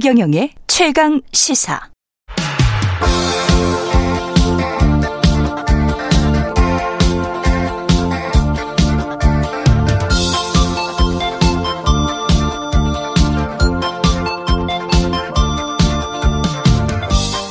최경영의 최강 시사.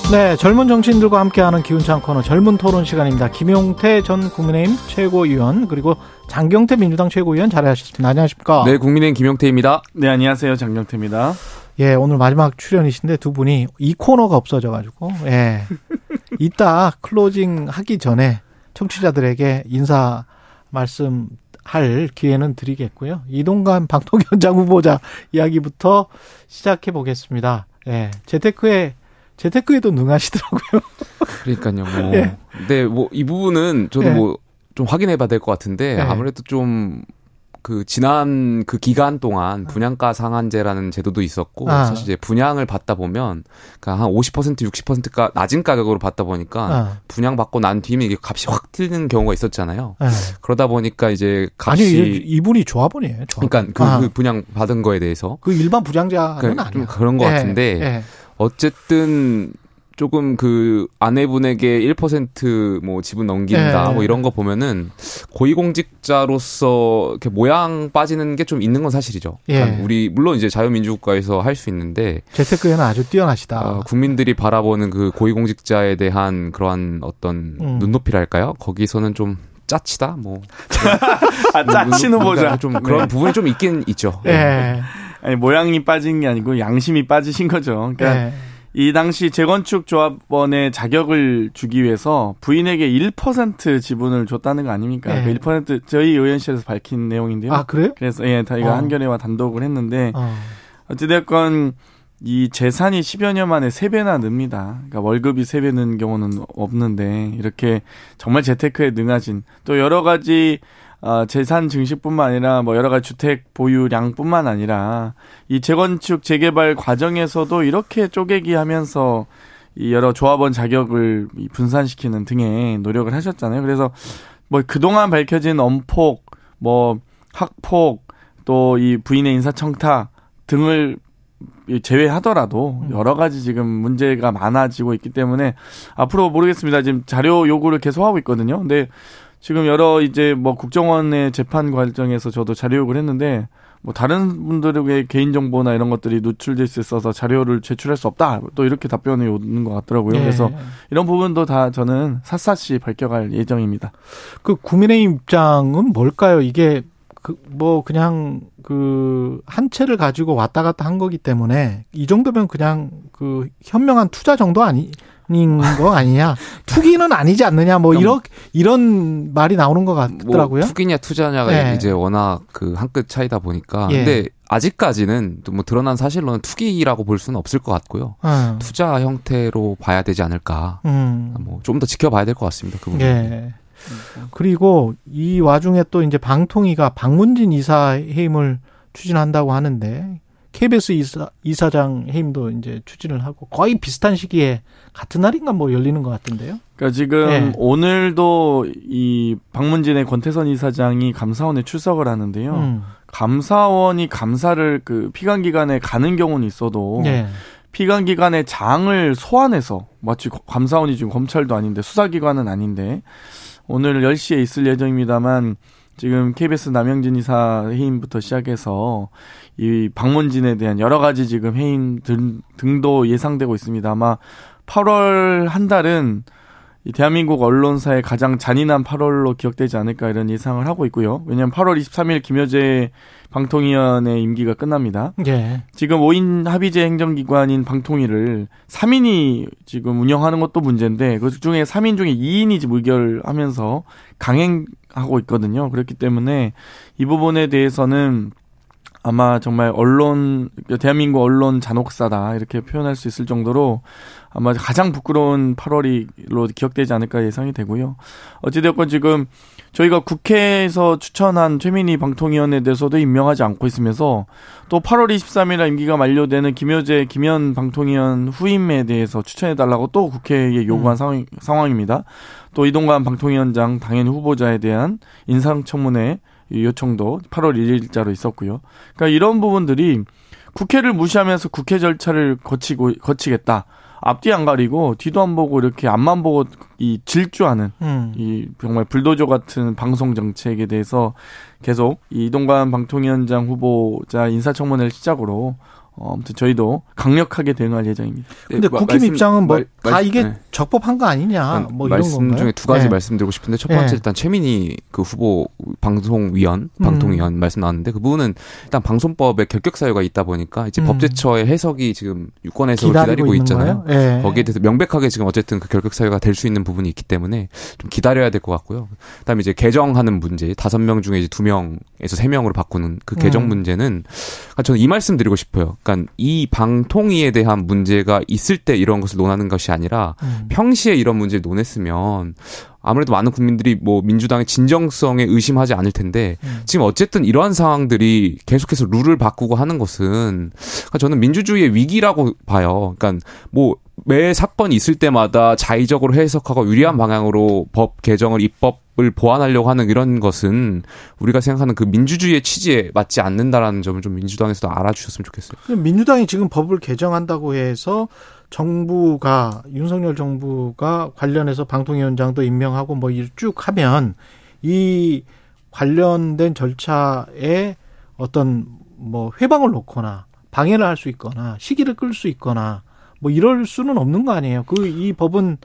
네, 젊은 정치인들과 함께하는 기운찬 코너 젊은 토론 시간입니다. 김용태 전 국민의힘 최고위원 그리고 장경태 민주당 최고위원 자리하셨습니다. 안녕하십니까? 네, 국민의힘 김용태입니다. 네, 안녕하세요. 장경태입니다. 예, 오늘 마지막 출연이신데 두 분이 이 코너가 없어져가지고 예, 이따 클로징 하기 전에 청취자들에게 인사 말씀 할 기회는 드리겠고요. 이동관 방통위원장 후보자 이야기부터 시작해 보겠습니다. 예, 재테크에 재테크에도 능하시더라고요. 그러니까요. 뭐. 예. 근데 뭐이 부분은 저도 예. 뭐좀 확인해 봐야 될 것 같은데 예. 아무래도 좀 그 지난 그 기간 동안 분양가 상한제라는 제도도 있었고 아. 사실 이제 분양을 받다 보면 그한 50% 60%가 낮은 가격으로 받다 보니까 아, 분양 받고 난 뒤면 이게 값이 확 뛰는 경우가 있었잖아요. 예. 그러다 보니까 이제 아니 값이 이- 이분이 조합원이에요. 조합원. 그러니까 그, 아, 그 분양 받은 거에 대해서 그 일반 부장자는 그 아니야. 좀 그런 것 예, 같은데 예. 어쨌든 조금 그 아내분에게 1%뭐 지분 넘긴다 예. 뭐 이런 거 보면은 고위공직자로서 이렇게 모양 빠지는 게 좀 있는 건 사실이죠. 예. 그러니까 우리 물론 이제 자유민주국가에서 할 수 있는데 재테크에는 아주 뛰어나시다. 어, 국민들이 바라보는 그 고위공직자에 대한 그러한 어떤 음. 눈높이랄까요? 거기서는 좀 짜치다 뭐 아, 짜친 후보자. 그러니까 좀 그런 네. 부분이 좀 있긴 있죠. 예. 아니, 모양이 빠진 게 아니고 양심이 빠지신 거죠. 그러니까 예. 이 당시 재건축 조합원의 자격을 주기 위해서 부인에게 1% 지분을 줬다는 거 아닙니까? 예. 그1% 저희 의원실에서 밝힌 내용인데요. 아 그래요? 그래서 예, 저희가 어. 한겨레와 단독을 했는데 어. 어찌됐건 이 재산이 10여 년 만에 3배나 늡니다. 그러니까 월급이 3배 는 경우는 없는데 이렇게 정말 재테크에 능하신 또 여러 가지 어, 재산 증식뿐만 아니라 뭐 여러 가지 주택 보유량뿐만 아니라 이 재건축 재개발 과정에서도 이렇게 쪼개기 하면서 이 여러 조합원 자격을 이 분산시키는 등의 노력을 하셨잖아요. 그래서 뭐 그동안 밝혀진 엄폭, 뭐 학폭, 또 이 부인의 인사청탁 등을 이 제외하더라도 여러 가지 지금 문제가 많아지고 있기 때문에 앞으로 모르겠습니다. 지금 자료 요구를 계속 하고 있거든요. 근데 지금 여러 이제 뭐 국정원의 재판 과정에서 저도 자료 요구를 했는데 뭐 다른 분들에게 개인 정보나 이런 것들이 노출될 수 있어서 자료를 제출할 수 없다. 또 이렇게 답변이 오는 것 같더라고요. 예. 그래서 이런 부분도 다 저는 샅샅이 밝혀갈 예정입니다. 그 국민의 입장은 뭘까요? 이게 그 뭐 그냥 그 한 채를 가지고 왔다 갔다 한 거기 때문에 이 정도면 그냥 그 현명한 투자 정도 아니 닌 거 아니냐? 투기는 아니지 않느냐? 뭐 이런 이런 말이 나오는 것 같더라고요. 뭐 투기냐 투자냐가 네. 이제 워낙 그 한 끗 차이다 보니까 예. 근데 아직까지는 또뭐 드러난 사실로는 투기라고 볼 수는 없을 것 같고요. 어. 투자 형태로 봐야 되지 않을까. 음. 뭐좀 더 지켜봐야 될 것 같습니다. 그 부분. 예. 그리고 이 와중에 또 이제 방통위가 박문진 이사 해임을 추진한다고 하는데 KBS 이사, 이사장 해임도 이제 추진을 하고 거의 비슷한 시기에 같은 날인가 뭐 열리는 것 같은데요. 그러니까 지금 네. 오늘도 이 박문진의 권태선 이사장이 감사원에 출석을 하는데요. 음. 감사원이 감사를 그 피감 기관에 가는 경우는 있어도 예. 피감 기관의 장을 소환해서 마치 감사원이 지금 검찰도 아닌데 수사기관은 아닌데 오늘 10시에 있을 예정입니다만 지금 KBS 남영진 이사 해임부터 시작해서 이 박문진에 대한 여러 가지 지금 해임 등, 등도 예상되고 있습니다. 아마 8월 한 달은 이 대한민국 언론사의 가장 잔인한 8월로 기억되지 않을까 이런 예상을 하고 있고요. 왜냐하면 8월 23일 김여재 방통위원회 임기가 끝납니다. 예. 지금 5인 합의제 행정기관인 방통위를 3인이 지금 운영하는 것도 문제인데 그 중에 3인 중에 2인이 지금 의결하면서 강행 하고 있거든요. 그렇기 때문에 이 부분에 대해서는 아마 정말 언론 대한민국 언론 잔혹사다 이렇게 표현할 수 있을 정도로 아마 가장 부끄러운 8월이로 기억되지 않을까 예상이 되고요. 어찌되었건 지금 저희가 국회에서 추천한 최민희 방통위원에 대해서도 임명하지 않고 있으면서 또 8월 23일 임기가 만료되는 김효재 김현 방통위원 후임에 대해서 추천해 달라고 또 국회에 요구한 음. 상황, 상황입니다. 또 이동관 방통위원장 당연 후보자에 대한 인사청문회 요청도 8월 1일자로 있었고요. 그러니까 이런 부분들이 국회를 무시하면서 국회 절차를 거치고 거치겠다. 앞뒤 안 가리고 뒤도 안 보고 이렇게 앞만 보고 이 질주하는 음. 이 정말 불도저 같은 방송 정책에 대해서 계속 이 이동관 방통위원장 후보자 인사청문회를 시작으로 어, 아무튼 저희도 강력하게 대응할 예정입니다. 근데 네, 마- 국힘 말씀- 입장은 뭐 말- 다 말- 이게 네. 적법한 거 아니냐 일단 뭐 이런 말씀 건가요? 중에 두 가지 네. 말씀드리고 싶은데 첫 번째 네. 일단 최민희 그 후보 방송위원 음. 방통위원 말씀 나왔는데 그 부분은 일단 방송법에 결격 사유가 있다 보니까 이제 음. 법제처의 해석이 지금 유권 해석을 기다리고, 기다리고, 있잖아요. 예. 거기에 대해서 명백하게 지금 어쨌든 그 결격 사유가 될 수 있는 부분이 있기 때문에 좀 기다려야 될 것 같고요. 그다음에 이제 개정하는 문제 다섯 명 중에 이제 두 명에서 세 명으로 바꾸는 그 개정 음. 문제는 그러니까 저는 이 말씀 드리고 싶어요. 그러니까 이 방통위에 대한 문제가 있을 때 이런 것을 논하는 것이 아니라 음. 평시에 이런 문제를 논했으면 아무래도 많은 국민들이 뭐 민주당의 진정성에 의심하지 않을 텐데 음. 지금 어쨌든 이러한 상황들이 계속해서 룰을 바꾸고 하는 것은 그러니까 저는 민주주의의 위기라고 봐요. 그러니까 뭐 매 사건이 있을 때마다 자의적으로 해석하고 유리한 방향으로 법 개정을 입법을 보완하려고 하는 이런 것은 우리가 생각하는 그 민주주의의 취지에 맞지 않는다라는 점을 좀 민주당에서도 알아주셨으면 좋겠어요. 민주당이 지금 법을 개정한다고 해서 정부가 윤석열 정부가 관련해서 방통위원장도 임명하고 뭐 쭉 하면 이 관련된 절차에 어떤 뭐 회방을 놓거나 방해를 할 수 있거나 시기를 끌 수 있거나 뭐 이럴 수는 없는 거 아니에요. 그 이 법은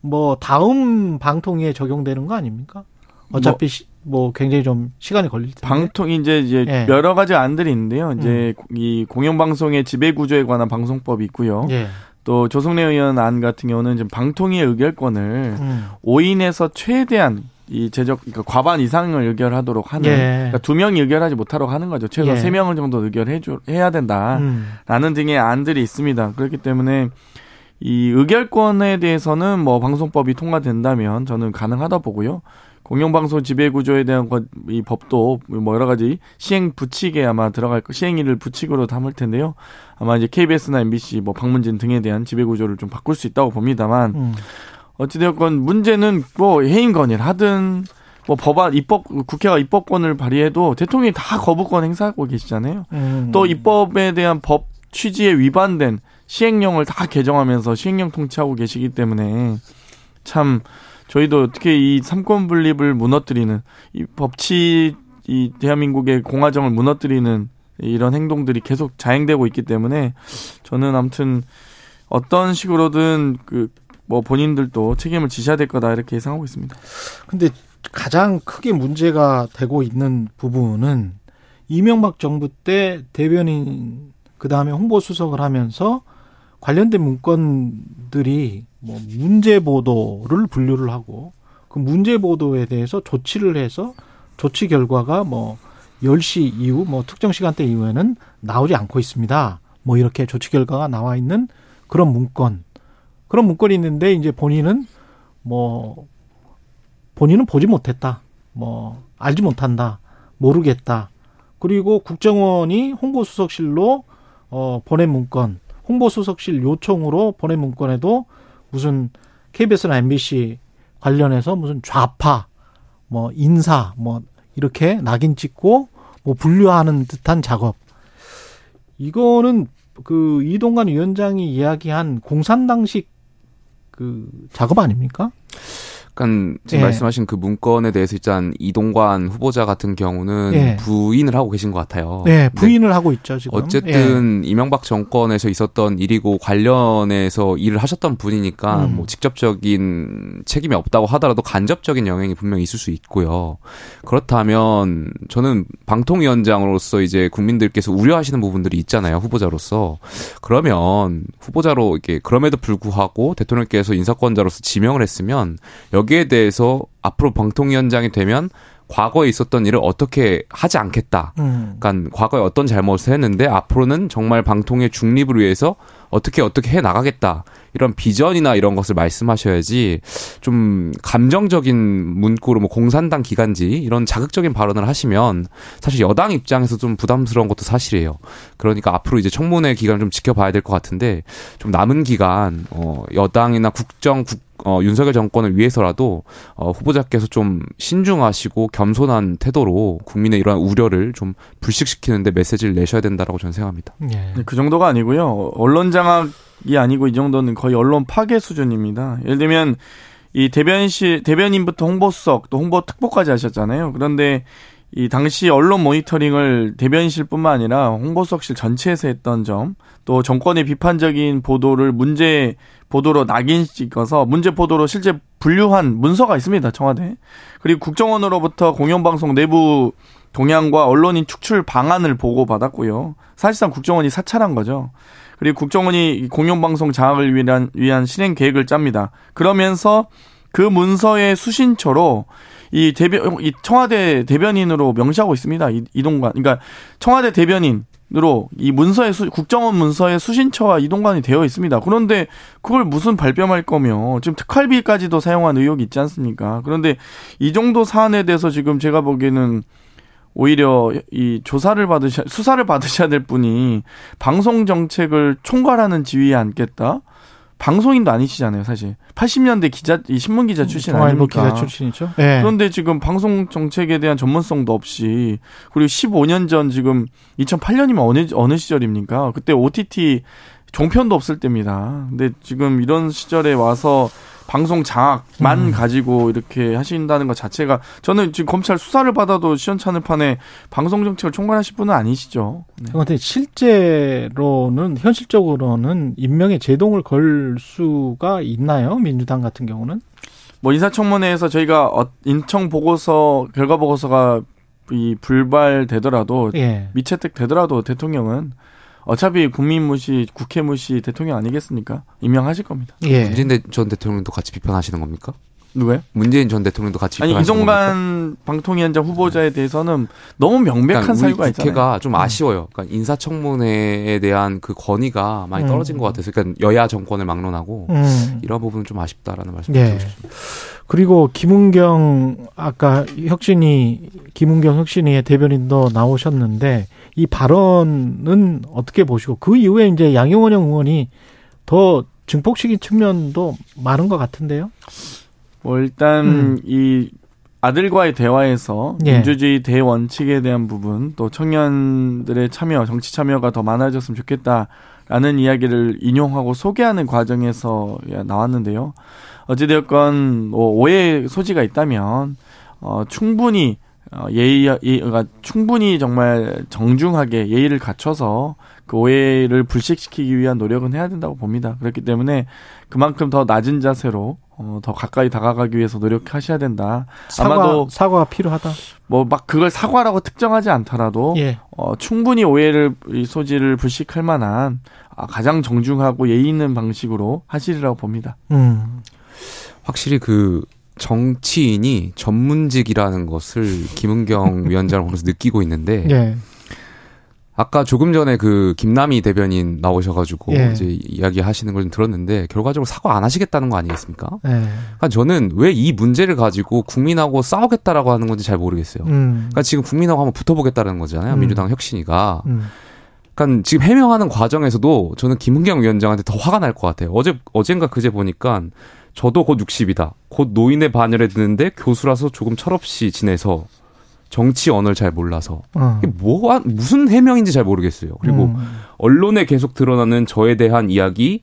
뭐 다음 방통위에 적용되는 거 아닙니까? 어차피 시- 뭐 굉장히 좀 시간이 걸릴 텐데. 방통 이제 이제 예. 여러 가지 안들이 있는데요. 이제 이 공영방송의 지배 구조에 관한 방송법이 있고요. 예. 또 조성래 의원 안 같은 경우는 지금 방통위의 의결권을 음. 5인에서 최대한 이 제적 그러니까 과반 이상을 의결하도록 하는 예. 그러니까 두 명이 의결하지 못하도록 하는 거죠. 최소 예. 세 명을 정도 의결해 줘 해야 된다라는 음. 등의 안들이 있습니다. 그렇기 때문에 이 의결권에 대해서는 뭐 방송법이 통과된다면 저는 가능하다 보고요. 공영방송 지배 구조에 대한 것, 이 법도 뭐 여러 가지 시행 부칙에 아마 들어갈 거, 시행일을 부칙으로 담을 텐데요. 아마 이제 KBS나 MBC, 뭐 방문진 등에 대한 지배 구조를 좀 바꿀 수 있다고 봅니다만 음. 어찌되었건 문제는 뭐 해임 건의를 하든 뭐 법안 입법 국회가 입법권을 발휘해도 대통령이 다 거부권 행사하고 계시잖아요. 음. 또 입법에 대한 법 취지에 위반된 시행령을 다 개정하면서 시행령 통치하고 계시기 때문에 참 저희도 어떻게 이 삼권 분립을 무너뜨리는 이 법치 이 대한민국의 공화정을 무너뜨리는 이런 행동들이 계속 자행되고 있기 때문에 저는 아무튼 어떤 식으로든 그 뭐 본인들도 책임을 지셔야 될 거다 이렇게 예상하고 있습니다. 근데 가장 크게 문제가 되고 있는 부분은 이명박 정부 때 대변인 그 다음에 홍보 수석을 하면서 관련된 문건들이 뭐 문제 보도를 분류를 하고 그 문제 보도에 대해서 조치를 해서 조치 결과가 뭐 10시 이후 뭐 특정 시간대 이후에는 나오지 않고 있습니다. 뭐 이렇게 조치 결과가 나와 있는 그런 문건. 그런 문건이 있는데 이제 본인은 뭐 본인은 보지 못했다. 뭐 알지 못한다. 모르겠다. 그리고 국정원이 홍보수석실로 어 보낸 문건, 홍보수석실 요청으로 보낸 문건에도 무슨 KBS나 MBC 관련해서 무슨 좌파, 뭐 인사, 뭐 이렇게 낙인 찍고 뭐 분류하는 듯한 작업. 이거는 그 이동관 위원장이 이야기한 공산당식 그 작업 아닙니까? 약간 지금 예. 말씀하신 그 문건에 대해서 일단 이동관 후보자 같은 경우는 예. 부인을 하고 계신 것 같아요. 네, 부인을 하고 있죠 지금. 예. 어쨌든 이명박 정권에서 있었던 일이고 관련해서 일을 하셨던 분이니까 음. 뭐 직접적인 책임이 없다고 하더라도 간접적인 영향이 분명히 있을 수 있고요. 그렇다면 저는 방통위원장으로서 이제 국민들께서 우려하시는 부분들이 있잖아요. 후보자로서 그러면 후보자로 이렇게 그럼에도 불구하고 대통령께서 인사권자로서 지명을 했으면 여기 에 대해서 앞으로 방통위원장이 되면 과거에 있었던 일을 어떻게 하지 않겠다. 음. 그러니까 과거에 어떤 잘못을 했는데 앞으로는 정말 방통의 중립을 위해서 어떻게 어떻게 해 나가겠다 이런 비전이나 이런 것을 말씀하셔야지 좀 감정적인 문구로 뭐 공산당 기간지 이런 자극적인 발언을 하시면 사실 여당 입장에서 좀 부담스러운 것도 사실이에요. 그러니까 앞으로 이제 청문회 기간을 좀 지켜봐야 될 것 같은데 좀 남은 기간 어 여당이나 국정 국 어, 윤석열 정권을 위해서라도 어, 후보자께서 좀 신중하시고 겸손한 태도로 국민의 이러한 우려를 좀 불식시키는데 메시지를 내셔야 된다라고 저는 생각합니다. 예. 네, 그 정도가 아니고요. 언론 장악 이 아니고 이 정도는 거의 언론 파괴 수준입니다. 예를 들면 이 대변실 대변인부터 홍보수석 또 홍보 특보까지 하셨잖아요. 그런데 이 당시 언론 모니터링을 대변실뿐만 아니라 홍보수석실 전체에서 했던 점, 또 정권의 비판적인 보도를 문제 보도로 낙인 찍어서 문제 보도로 실제 분류한 문서가 있습니다. 청와대. 그리고 국정원으로부터 공영방송 내부 동향과 언론인 축출 방안을 보고받았고요. 사실상 국정원이 사찰한 거죠. 그리고 국정원이 공영방송 장악을 위한, 위한 실행 계획을 짭니다. 그러면서 그 문서의 수신처로 이 대변, 이 청와대 대변인으로 명시하고 있습니다. 이, 이동관. 그러니까 청와대 대변인으로 이 문서의 수, 국정원 문서의 수신처와 이동관이 되어 있습니다. 그런데 그걸 무슨 발뺌할 거며 지금 특활비까지도 사용한 의혹이 있지 않습니까? 그런데 이 정도 사안에 대해서 지금 제가 보기에는 오히려 이 조사를 받으셔 수사를 받으셔야 될 분이 방송 정책을 총괄하는 지위에 앉겠다. 방송인도 아니시잖아요, 사실. 80년대 기자, 이 신문 기자 출신 동아일보 아닙니까? 기자 출신이죠. 예. 그런데 지금 방송 정책에 대한 전문성도 없이 그리고 15년 전 지금 2008년이면 어느 어느 시절입니까? 그때 OTT 종편도 없을 때입니다. 근데 지금 이런 시절에 와서 방송 장악만 음. 가지고 이렇게 하신다는 것 자체가 저는 지금 검찰 수사를 받아도 시원찮을 판에 방송 정책을 총괄하실 분은 아니시죠. 네. 그런데 실제로는 현실적으로는 임명에 제동을 걸 수가 있나요? 민주당 같은 경우는? 뭐 인사청문회에서 저희가 어- 인청 보고서 결과 보고서가 이 불발되더라도 예. 미채택 되더라도 대통령은 어차피 국민 무시, 국회 무시 대통령 아니겠습니까? 임명하실 겁니다. 예. 문재인 전 대통령도 같이 비판하시는 겁니까? 누구요? 문재인 전 대통령도 같이 아니? 이종관 방통위원장 후보자에 대해서는 너무 명백한 그러니까 사유가 있잖아요. 음. 국회가 좀 아쉬워요. 그러니까 인사청문회에 대한 그 건의가 많이 음. 떨어진 것 같아서 그러니까 여야 정권을 막론하고 음. 이런 부분은 좀 아쉽다라는 말씀 예. 드리고 싶습니다. 그리고 김은경 아까 혁신이 김은경 혁신이의 대변인도 나오셨는데 이 발언은 어떻게 보시고 그 이후에 이제 양용원 의원이 더 증폭시킨 측면도 많은 것 같은데요. 뭐 일단 음. 이 아들과의 대화에서 예. 민주주의 대원칙에 대한 부분 또 청년들의 참여 정치 참여가 더 많아졌으면 좋겠다라는 이야기를 인용하고 소개하는 과정에서 나왔는데요. 어찌되었건 뭐 오해 소지가 있다면 어 충분히 어 예의 예가 충분히 정말 정중하게 예의를 갖춰서 그 오해를 불식시키기 위한 노력은 해야 된다고 봅니다. 그렇기 때문에 그만큼 더 낮은 자세로 어, 더 가까이 다가가기 위해서 노력하셔야 된다. 사과 아마도 사과가 필요하다. 뭐 막 그걸 사과라고 특정하지 않더라도 예. 어, 충분히 오해를 이 소지를 불식할 만한 아, 가장 정중하고 예의 있는 방식으로 하시리라고 봅니다. 음. 확실히 그 정치인이 전문직이라는 것을 김은경 위원장을 보면서 느끼고 있는데 예. 아까 조금 전에 그 김남희 대변인 나오셔가지고 예. 이제 이야기하시는 걸좀 들었는데 결과적으로 사과 안 하시겠다는 거 아니겠습니까? 예. 그러니까 저는 왜 이 문제를 가지고 국민하고 싸우겠다라고 하는 건지 잘 모르겠어요. 음. 그러니까 지금 국민하고 한번 붙어보겠다는 거잖아요. 음. 민주당 혁신이가. 음. 그러니까 지금 해명하는 과정에서도 저는 김은경 위원장한테 더 화가 날 것 같아요. 어제 어젠가 그제 보니까 저도 곧 60이다. 곧 노인의 반열에 드는데 교수라서 조금 철없이 지내서 정치 언어를 잘 몰라서 어. 이게 뭐 무슨 해명인지 잘 모르겠어요. 그리고 음. 언론에 계속 드러나는 저에 대한 이야기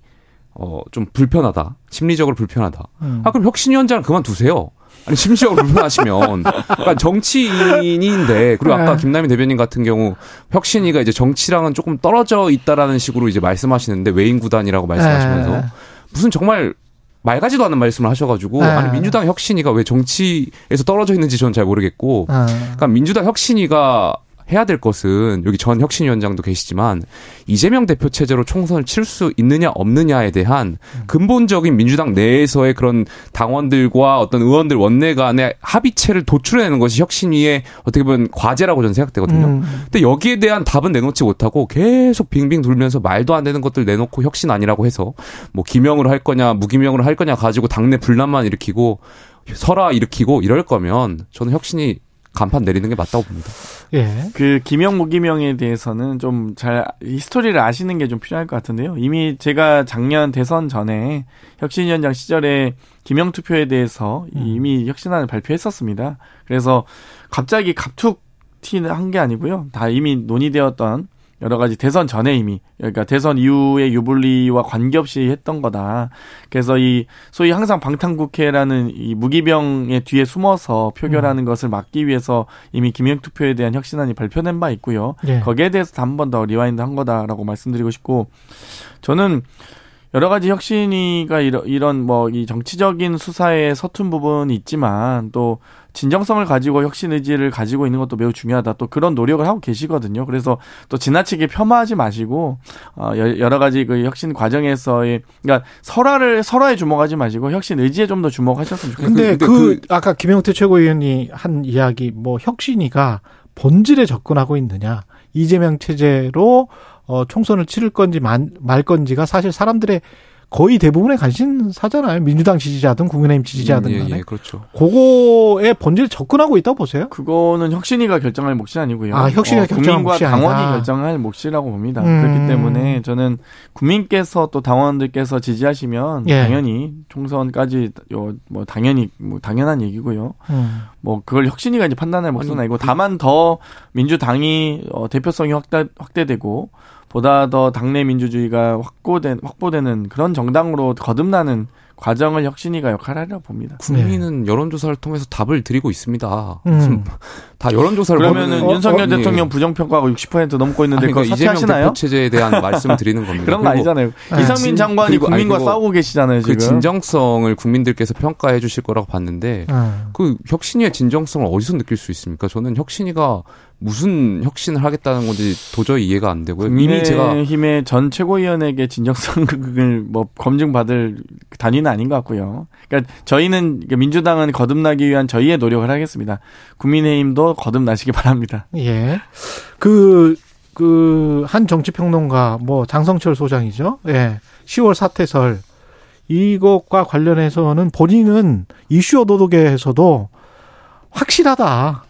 어 좀 불편하다. 심리적으로 불편하다. 음. 아 그럼 혁신위원장을 그만두세요. 아니 심리적으로 불편하시면 그러니까 정치인인데 그리고 아까 네. 김남희 대변인 같은 경우 혁신위가 이제 정치랑은 조금 떨어져 있다라는 식으로 이제 말씀하시는데 외인 구단이라고 말씀하시면서 예. 무슨 정말 말 같지도 않은 말씀을 하셔가지고 네. 아니 민주당 혁신위가 왜 정치에서 떨어져 있는지 저는 잘 모르겠고 아. 그러니까 민주당 혁신위가 해야 될 것은 여기 전 혁신위원장도 계시지만 이재명 대표 체제로 총선을 칠 수 있느냐 없느냐에 대한 근본적인 민주당 내에서의 그런 당원들과 어떤 의원들 원내 간의 합의체를 도출해내는 것이 혁신위의 어떻게 보면 과제라고 저는 생각되거든요. 음. 근데 여기에 대한 답은 내놓지 못하고 계속 빙빙 돌면서 말도 안 되는 것들 내놓고 혁신 아니라고 해서 뭐 기명으로 할 거냐 무기명으로 할 거냐 가지고 당내 분란만 일으키고 설화 일으키고 이럴 거면 저는 혁신이 간판 내리는 게 맞다고 봅니다. 예. 그 기명 무기명에 대해서는 좀 잘 history를 아시는 게 좀 필요할 것 같은데요. 이미 제가 작년 대선 전에 혁신위원장 시절에 기명 투표에 대해서 이미 혁신안을 발표했었습니다. 그래서 갑자기 갑툭튀한 게 아니고요. 다 이미 논의되었던 여러 가지 대선 전에 이미 그러니까 대선 이후의 유불리와 관계없이 했던 거다. 그래서 이 소위 항상 방탄국회라는 이 무기명의 뒤에 숨어서 표결하는 것을 막기 위해서 이미 기명 투표에 대한 혁신안이 발표된 바 있고요. 예. 거기에 대해서 한 번 더 remind 한 거다라고 말씀드리고 싶고 저는 여러 가지 혁신이가 이런, 이런 뭐 이 정치적인 수사에 서툰 부분이 있지만 또 진정성을 가지고 혁신 의지를 가지고 있는 것도 매우 중요하다. 또 그런 노력을 하고 계시거든요. 그래서 또 지나치게 폄하하지 마시고 어 여- 여러 가지 그 혁신 과정에서의 그러니까 설화를 설화에 주목하지 마시고 혁신 의지에 좀 더 주목하셨으면 좋겠습니다. 근데 근데 그, 아까 김영태 최고위원이 한 이야기 뭐 혁신이가 본질에 접근하고 있느냐 이재명 체제로 어, 총선을 치를 건지 만- 말 건지가 사실 사람들의 거의 대부분의 관심사잖아요. 민주당 지지자든 국민의힘 지지자든 예, 간에. 예, 그렇죠. 그거에 본질에 접근하고 있다고 보세요? 그거는 혁신이가 결정할 몫이 아니고요. 아, 혁신이가 결정할 국민과 당원이. 결정할 몫이라고 봅니다. 음. 그렇기 때문에 저는 국민께서 또 당원들께서 지지하시면 예. 당연히 총선까지 요, 뭐 당연히 뭐 당연한 얘기고요. 음. 뭐 그걸 혁신이가 이제 판단할 몫은 아니, 아니고 그- 다만 더 민주당이 어, 대표성이 확대 확대되고 보다 더 당내 민주주의가 확고된 확보되는 그런 정당으로 거듭나는 과정을 혁신이가 역할하리라고 봅니다. 국민은 여론조사를 통해서 답을 드리고 있습니다. 음. 다 여론조사를 그러면은 보면은- 윤석열 어, 대통령 예. 부정평가가 60% 넘고 있는데 아니, 그걸 그러니까 이재명 사퇴하시나요? 대표 체제에 대한 말씀을 드리는 겁니다. 그런 거 아니잖아요. 네. 이상민 진- 장관이 그리고- 아니, 국민과 그리고 싸우고 계시잖아요, 그 지금. 진정성을 국민들께서 평가해 주실 거라고 봤는데 음. 그 혁신위의 진정성을 어디서 느낄 수 있습니까? 저는 혁신위가 무슨 혁신을 하겠다는 건지 도저히 이해가 안 되고요. 이미 제가 국민의힘의 전 최고위원에게 진정성을 뭐 검증받을 단위는 아닌 것 같고요. 그러니까 저희는 민주당은 거듭나기 위한 저희의 노력을 하겠습니다. 국민의힘도 거듭나시기 바랍니다. 예. 그, 그, 한 정치 평론가, 뭐, 장성철 소장이죠. 예. 10월 사태설. 이것과 관련해서는 본인은 이슈 오도독에서도 확실하다.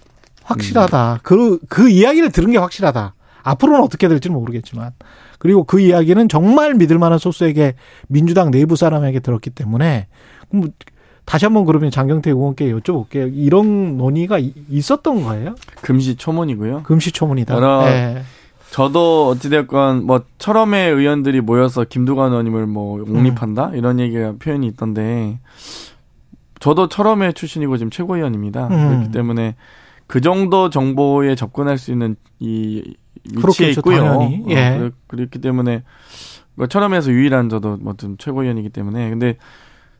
확실하다. 그, 그 이야기를 들은 게 확실하다. 앞으로는 어떻게 될지는 모르겠지만. 그리고 그 이야기는 정말 믿을 만한 소스에게 민주당 내부 사람에게 들었기 때문에, 그럼 다시 한번 그러면 장경태 의원께 여쭤볼게요. 이런 논의가 이- 있었던 거예요? 금시초문이고요. 금시초문이다. 여러- 예. 저도 어찌됐건 뭐 철험의 의원들이 모여서 김두관 의원님을 뭐 옹립한다 이런 얘기가 표현이 있던데 저도 철험의 출신이고 지금 최고위원입니다. 음. 그렇기 때문에 그 정도 정보에 접근할 수 있는 이 위치에 그렇겠죠, 있고요. 당연히. 예. 어, 그렇- 그렇기 때문에 뭐 철험에서 유일한 저도 뭐든 최고위원이기 때문에 근데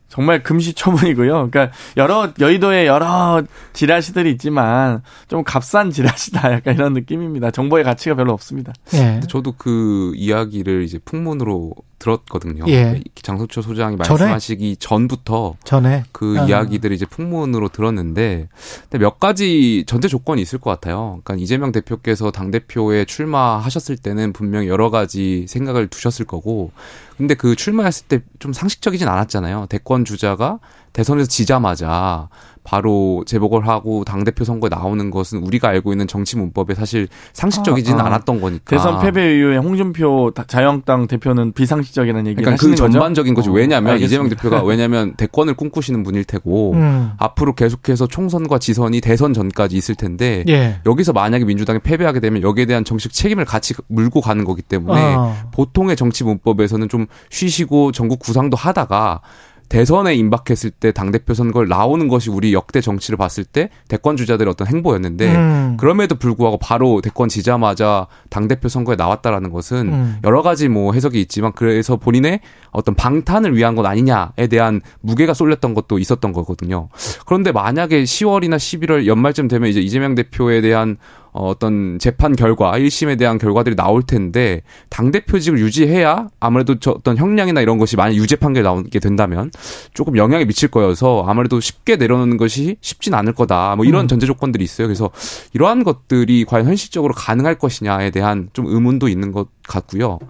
정말 금시초문이고요. 그러니까 여러 여의도에 여러 지라시들이 있지만 좀 값싼 지라시다 약간 이런 느낌입니다. 정보의 가치가 별로 없습니다. 예. 근데 저도 그 이야기를 이제 풍문으로 들었거든요. 예. 장석철 소장이 전에? 말씀하시기 전부터 전에 그 아. 이야기들을 이제 풍문으로 들었는데 근데 몇 가지 전제 조건이 있을 것 같아요. 그러니까 이재명 대표께서 당 대표에 출마하셨을 때는 분명히 여러 가지 생각을 두셨을 거고 근데 그 출마했을 때 좀 상식적이진 않았잖아요. 대권 주자가 대선에서 지자마자 바로 재보궐 하고 당 대표 선거에 나오는 것은 우리가 알고 있는 정치 문법에 사실 상식적이지는 아, 아. 않았던 거니까. 대선 패배 이후에 홍준표 다- 자유한국당 대표는 비상식적이라는 얘기를 그러니까 그 하시는 거죠? 전반적인 거지. 어, 왜냐하면 알겠습니다. 이재명 대표가 왜냐하면 대권을 꿈꾸시는 분일 테고 음. 앞으로 계속해서 총선과 지선이 대선 전까지 있을 텐데 예. 여기서 만약에 민주당이 패배하게 되면 여기에 대한 정식 책임을 같이 물고 가는 거기 때문에 어. 보통의 정치 문법에서는 좀 쉬시고 전국 구상도 하다가 대선에 임박했을 때 당대표 선거를 나오는 것이 우리 역대 정치를 봤을 때 대권 주자들의 어떤 행보였는데 음. 그럼에도 불구하고 바로 대권 지자마자 당대표 선거에 나왔다라는 것은 음. 여러 가지 뭐 해석이 있지만 그래서 본인의 어떤 방탄을 위한 것 아니냐에 대한 무게가 쏠렸던 것도 있었던 거거든요. 그런데 만약에 10월이나 11월 연말쯤 되면 이제 이재명 대표에 대한 어, 어떤 재판 결과, 1심에 대한 결과들이 나올 텐데, 당대표직을 유지해야 아무래도 저 어떤 형량이나 이런 것이 만약 유죄 판결이 나오게 된다면 조금 영향이 미칠 거여서 아무래도 쉽게 내려놓는 것이 쉽진 않을 거다. 뭐 이런 음. 전제 조건들이 있어요. 그래서 이러한 것들이 과연 현실적으로 가능할 것이냐에 대한 좀 의문도 있는 것 같고요.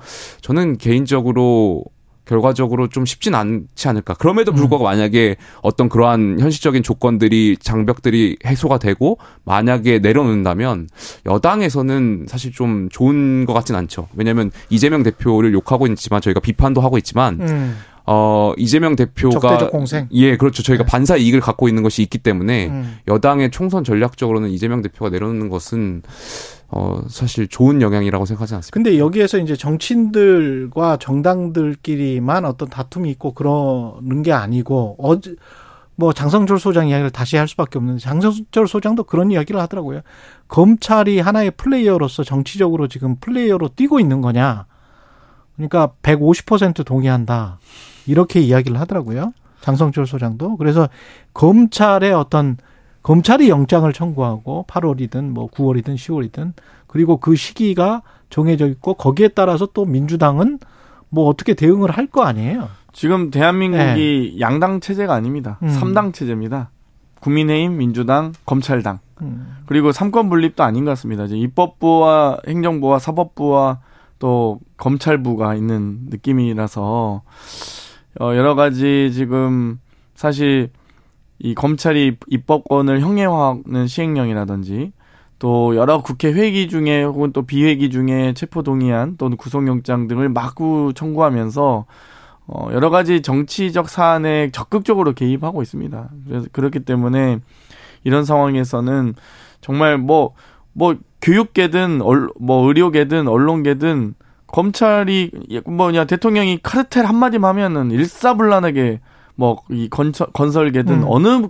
저는 개인적으로 결과적으로 좀 쉽진 않지 않을까. 그럼에도 음. 불구하고 만약에 어떤 그러한 현실적인 조건들이 장벽들이 해소가 되고 만약에 내려놓는다면 여당에서는 사실 좀 좋은 것 같진 않죠. 왜냐하면 이재명 대표를 욕하고 있지만 저희가 비판도 하고 있지만 음. 어 이재명 대표가 적대적 공생. 예 그렇죠. 저희가 네. 반사 이익을 갖고 있는 것이 있기 때문에 음. 여당의 총선 전략적으로는 이재명 대표가 내려놓는 것은 어 사실 좋은 영향이라고 생각하지 않습니다. 근데 여기에서 이제 정치인들과 정당들끼리만 어떤 다툼이 있고 그러는 게 아니고 어제 뭐 장성철 소장 이야기를 다시 할 수밖에 없는데 장성철 소장도 그런 이야기를 하더라고요. 검찰이 하나의 플레이어로서 정치적으로 지금 플레이어로 뛰고 있는 거냐. 그러니까 150% 동의한다. 이렇게 이야기를 하더라고요. 장성철 소장도. 그래서 검찰의 어떤 검찰이 영장을 청구하고 8월이든 뭐 9월이든 10월이든 그리고 그 시기가 정해져 있고 거기에 따라서 또 민주당은 뭐 어떻게 대응을 할 거 아니에요. 지금 대한민국이 양당 체제가 아닙니다. 음. 삼 3당 체제입니다. 국민의힘, 민주당, 검찰당. 음. 그리고 삼권 분립도 아닌 것 같습니다. 이제 입법부와 행정부와 사법부와 또 검찰부가 있는 느낌이라서 어 여러 가지 지금 사실 이 검찰이 입법권을 형해화하는 시행령이라든지 또 여러 국회 회기 중에 혹은 또 비회기 중에 체포 동의안 또는 구속영장 등을 마구 청구하면서 어 여러 가지 정치적 사안에 적극적으로 개입하고 있습니다. 그래서 그렇기 때문에 이런 상황에서는 정말 뭐, 뭐, 교육계든, 얼, 뭐, 의료계든, 언론계든, 검찰이, 뭐냐, 대통령이 카르텔 한마디만 하면은 일사불란하게, 뭐, 이 건설, 건설계든, 음. 어느,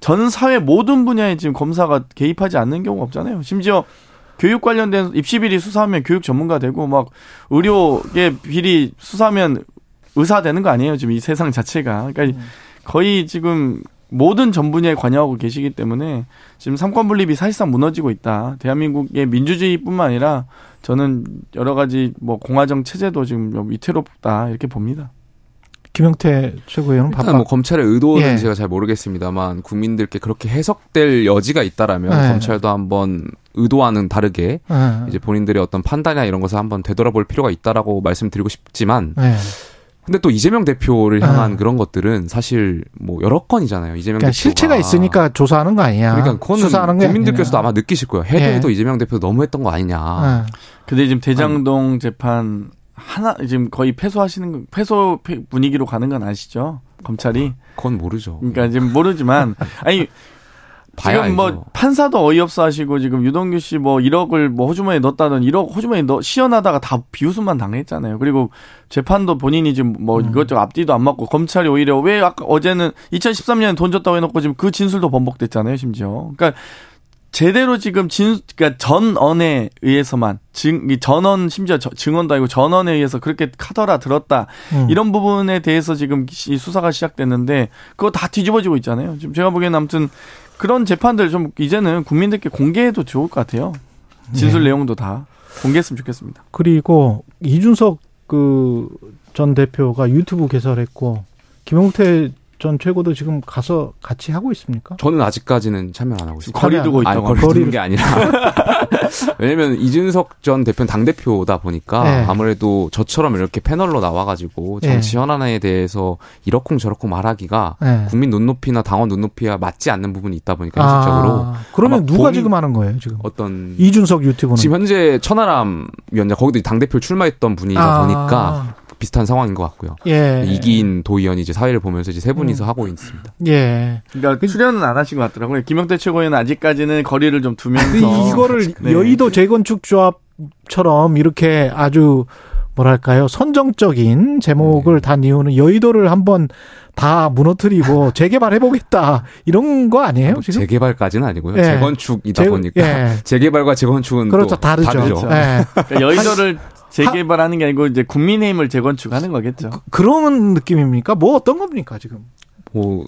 전 사회 모든 분야에 지금 검사가 개입하지 않는 경우가 없잖아요. 심지어, 교육 관련된 입시 비리 수사하면 교육 전문가 되고, 막, 의료계 비리 수사하면 의사 되는 거 아니에요. 지금 이 세상 자체가. 그러니까 거의 지금 모든 전 분야에 관여하고 계시기 때문에 지금 삼권 분립이 사실상 무너지고 있다. 대한민국의 민주주의뿐만 아니라 저는 여러 가지 뭐 공화정 체제도 지금 좀 위태롭다 이렇게 봅니다. 김영태 최고위원은 일단 바빠. 뭐 검찰의 의도는 예. 제가 잘 모르겠습니다만 국민들께 그렇게 해석될 여지가 있다라면 네. 검찰도 한번 의도와는 다르게 네. 이제 본인들의 어떤 판단이나 이런 것을 한번 되돌아볼 필요가 있다라고 말씀드리고 싶지만 네. 근데 또 이재명 대표를 아. 향한 그런 것들은 사실 뭐 여러 건이잖아요. 이재명 그러니까 대표가 실체가 있으니까 조사하는 거 아니야. 그러니까 그거는 수사하는 게 국민들께서도 아니냐. 아마 느끼실 거예요. 해도 예. 해도 이재명 대표 너무했던 거 아니냐. 네. 근데 지금 대장동 재판 하나 지금 거의 패소하시는 거- 패소 패- 분위기로 가는 건 아시죠? 검찰이. 그건 모르죠. 그러니까 지금 모르지만 아니 지금 뭐 알죠. 판사도 어이없어 하시고 지금 유동규 씨 뭐 1억을 뭐 호주머니에 넣었다는 1억 호주머니에 넣 시연하다가 다 비웃음만 당했잖아요. 그리고 재판도 본인이 지금 뭐 음. 이것저것 앞뒤도 안 맞고 검찰이 오히려 왜 아까 어제는 2013년에 돈 줬다고 해놓고 지금 그 진술도 번복됐잖아요. 심지어. 그러니까 제대로 지금 진, 그러니까 전언에 의해서만 증, 이 전언 심지어 저- 증언도 아니고 전언에 의해서 그렇게 카더라 들었다 음. 이런 부분에 대해서 지금 이 수사가 시작됐는데 그거 다 뒤집어지고 있잖아요. 지금 제가 보기에는 아무튼 그런 재판들 좀 이제는 국민들께 공개해도 좋을 것 같아요. 진술 네. 내용도 다 공개했으면 좋겠습니다. 그리고 이준석 그 전 대표가 유튜브 개설했고 김용태 전 최고도 지금 가서 같이 하고 있습니까? 저는 아직까지는 참여 안 하고 있습니다. 거리 두고 있다고 거리. 두는 게 아니라. 왜냐면 이준석 전 대표는 당 대표다 보니까 네. 아무래도 저처럼 이렇게 패널로 나와가지고 네. 정치 현안에 대해서 이러쿵저러쿵 말하기가 네. 국민 눈높이나 당원 눈높이와 맞지 않는 부분이 있다 보니까 현실적으로 아, 그러면 누가 지금 하는 거예요, 지금? 어떤 이준석 유튜브는 지금 현재 천하람 위원장 거기도 당 대표 출마했던 분이다 아, 보니까 비슷한 상황인 것 같고요. 예. 이기인 도의원이 이제 사회를 보면서 이제 세 분이서 음. 하고 있습니다. 예. 그러니까 출연은 안 하신 것 같더라고요. 김영태 최고위원은 아직까지는 거리를 좀그 두면서 이거를 네. 여의도 재건축 조합처럼 이렇게 아주 뭐랄까요 선정적인 제목을 네. 단 이유는 여의도를 한번 다 무너뜨리고 재개발해 보겠다 이런 거 아니에요 뭐 지금? 재개발까지는 아니고요. 예. 재건축이다 재- 보니까 예. 재개발과 재건축은 그렇죠 또 다르죠. 다르죠. 예. 그러니까 여의도를 재개발하는 게 아니고 이제 국민의힘을 재건축하는 거겠죠. 그 런 느낌입니까? 뭐 어떤 겁니까 지금? 뭐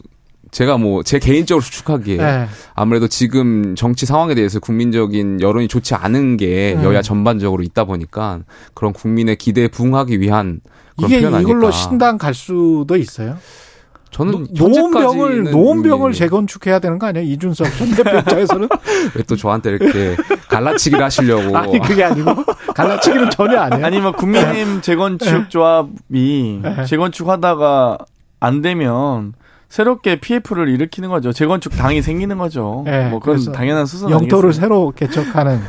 제가 뭐 제 개인적으로 추측하기에 네. 아무래도 지금 정치 상황에 대해서 국민적인 여론이 좋지 않은 게 음. 여야 전반적으로 있다 보니까 그런 국민의 기대에 부응하기 위한 그런 이게 표현 아닐까. 이걸로 신당 갈 수도 있어요. 저는 노원병을 노원병을 예, 재건축해야 되는 거 아니에요? 이준석 전 대표 입장에서는 왜 또 저한테 이렇게 갈라치기를 하시려고 아니 그게 아니고 갈라치기는 전혀 아니에요. 아니면 국민의힘 재건축 조합이 네. 재건축하다가 안 되면 새롭게 PF를 일으키는 거죠. 재건축 당이 생기는 거죠. 네, 뭐 그건 당연한 수순 영토를 아니겠습니까? 새로 개척하는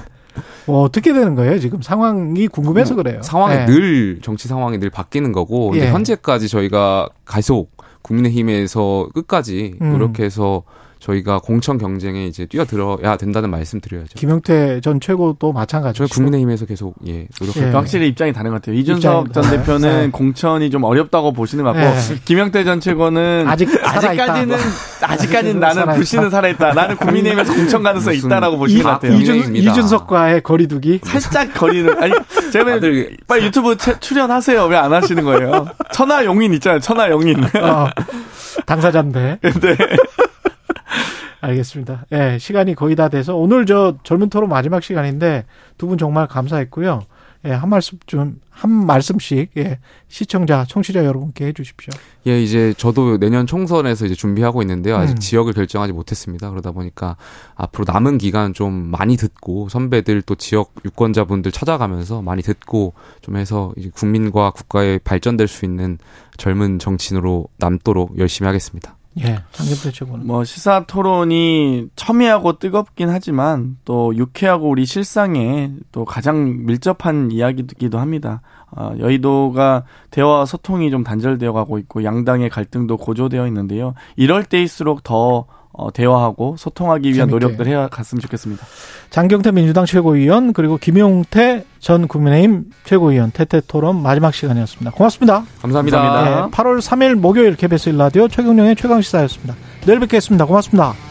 뭐 어떻게 되는 거예요? 지금 상황이 궁금해서 그래요. 상황이 네. 늘 정치 상황이 늘 바뀌는 거고 예. 현재까지 저희가 계속 국민의힘에서 끝까지 음. 노력해서 저희가 공천 경쟁에 이제 뛰어들어야 된다는 말씀 드려야죠. 김용태 전 최고도 마찬가지죠. 저희 국민의힘에서 계속 예 노력할 예. 확실히 입장이 다른 것 같아요. 이준석 입장이 전. 대표는 네. 공천이 좀 어렵다고 보시는 것 같고 네. 김영태 전 최고는 아직. 아직까지는 아직까지는 나는 살아있다. 불씨는 살아있다. 나는 국민의힘에서 공천 가능성 이 무슨 있다라고 이, 보시는 것 같아요. 이준-. 이준석과의 거리두기. 살짝 거리는 아니 제가 다들 빨리 유튜브 채- 출연하세요. 왜 안 하시는 거예요? 천하 용인 있잖아요. 천하 용인. 어, 당사자인데. 네. 알겠습니다. 예, 시간이 거의 다 돼서 오늘 저 젊은 토론 마지막 시간인데 두 분 정말 감사했고요. 예, 한 말씀 좀, 한 말씀씩, 예, 시청자, 청취자 여러분께 해 주십시오. 예, 이제 저도 내년 총선에서 이제 준비하고 있는데요. 아직 음. 지역을 결정하지 못했습니다. 그러다 보니까 앞으로 남은 기간 좀 많이 듣고 선배들 또 지역 유권자분들 찾아가면서 많이 듣고 좀 해서 이제 국민과 국가에 발전될 수 있는 젊은 정치인으로 남도록 열심히 하겠습니다. 예, 최고는. 뭐 시사 토론이 첨예하고 뜨겁긴 하지만 또 유쾌하고 우리 실상에 또 가장 밀접한 이야기이기도 합니다. 어, 여의도가 대화와 소통이 좀 단절되어 가고 있고 양당의 갈등도 고조되어 있는데요. 이럴 때일수록 더 어, 대화하고 소통하기 위한 재밌게. 노력들 해야 갔으면 좋겠습니다. 장경태 민주당 최고위원, 그리고 김용태 전 국민의힘 최고위원, 태태 토론 마지막 시간이었습니다. 고맙습니다. 감사합니다. 감사합니다. 예, 8월 3일 목요일 KBS 일라디오 최경령의 최강시사였습니다. 내일 뵙겠습니다. 고맙습니다.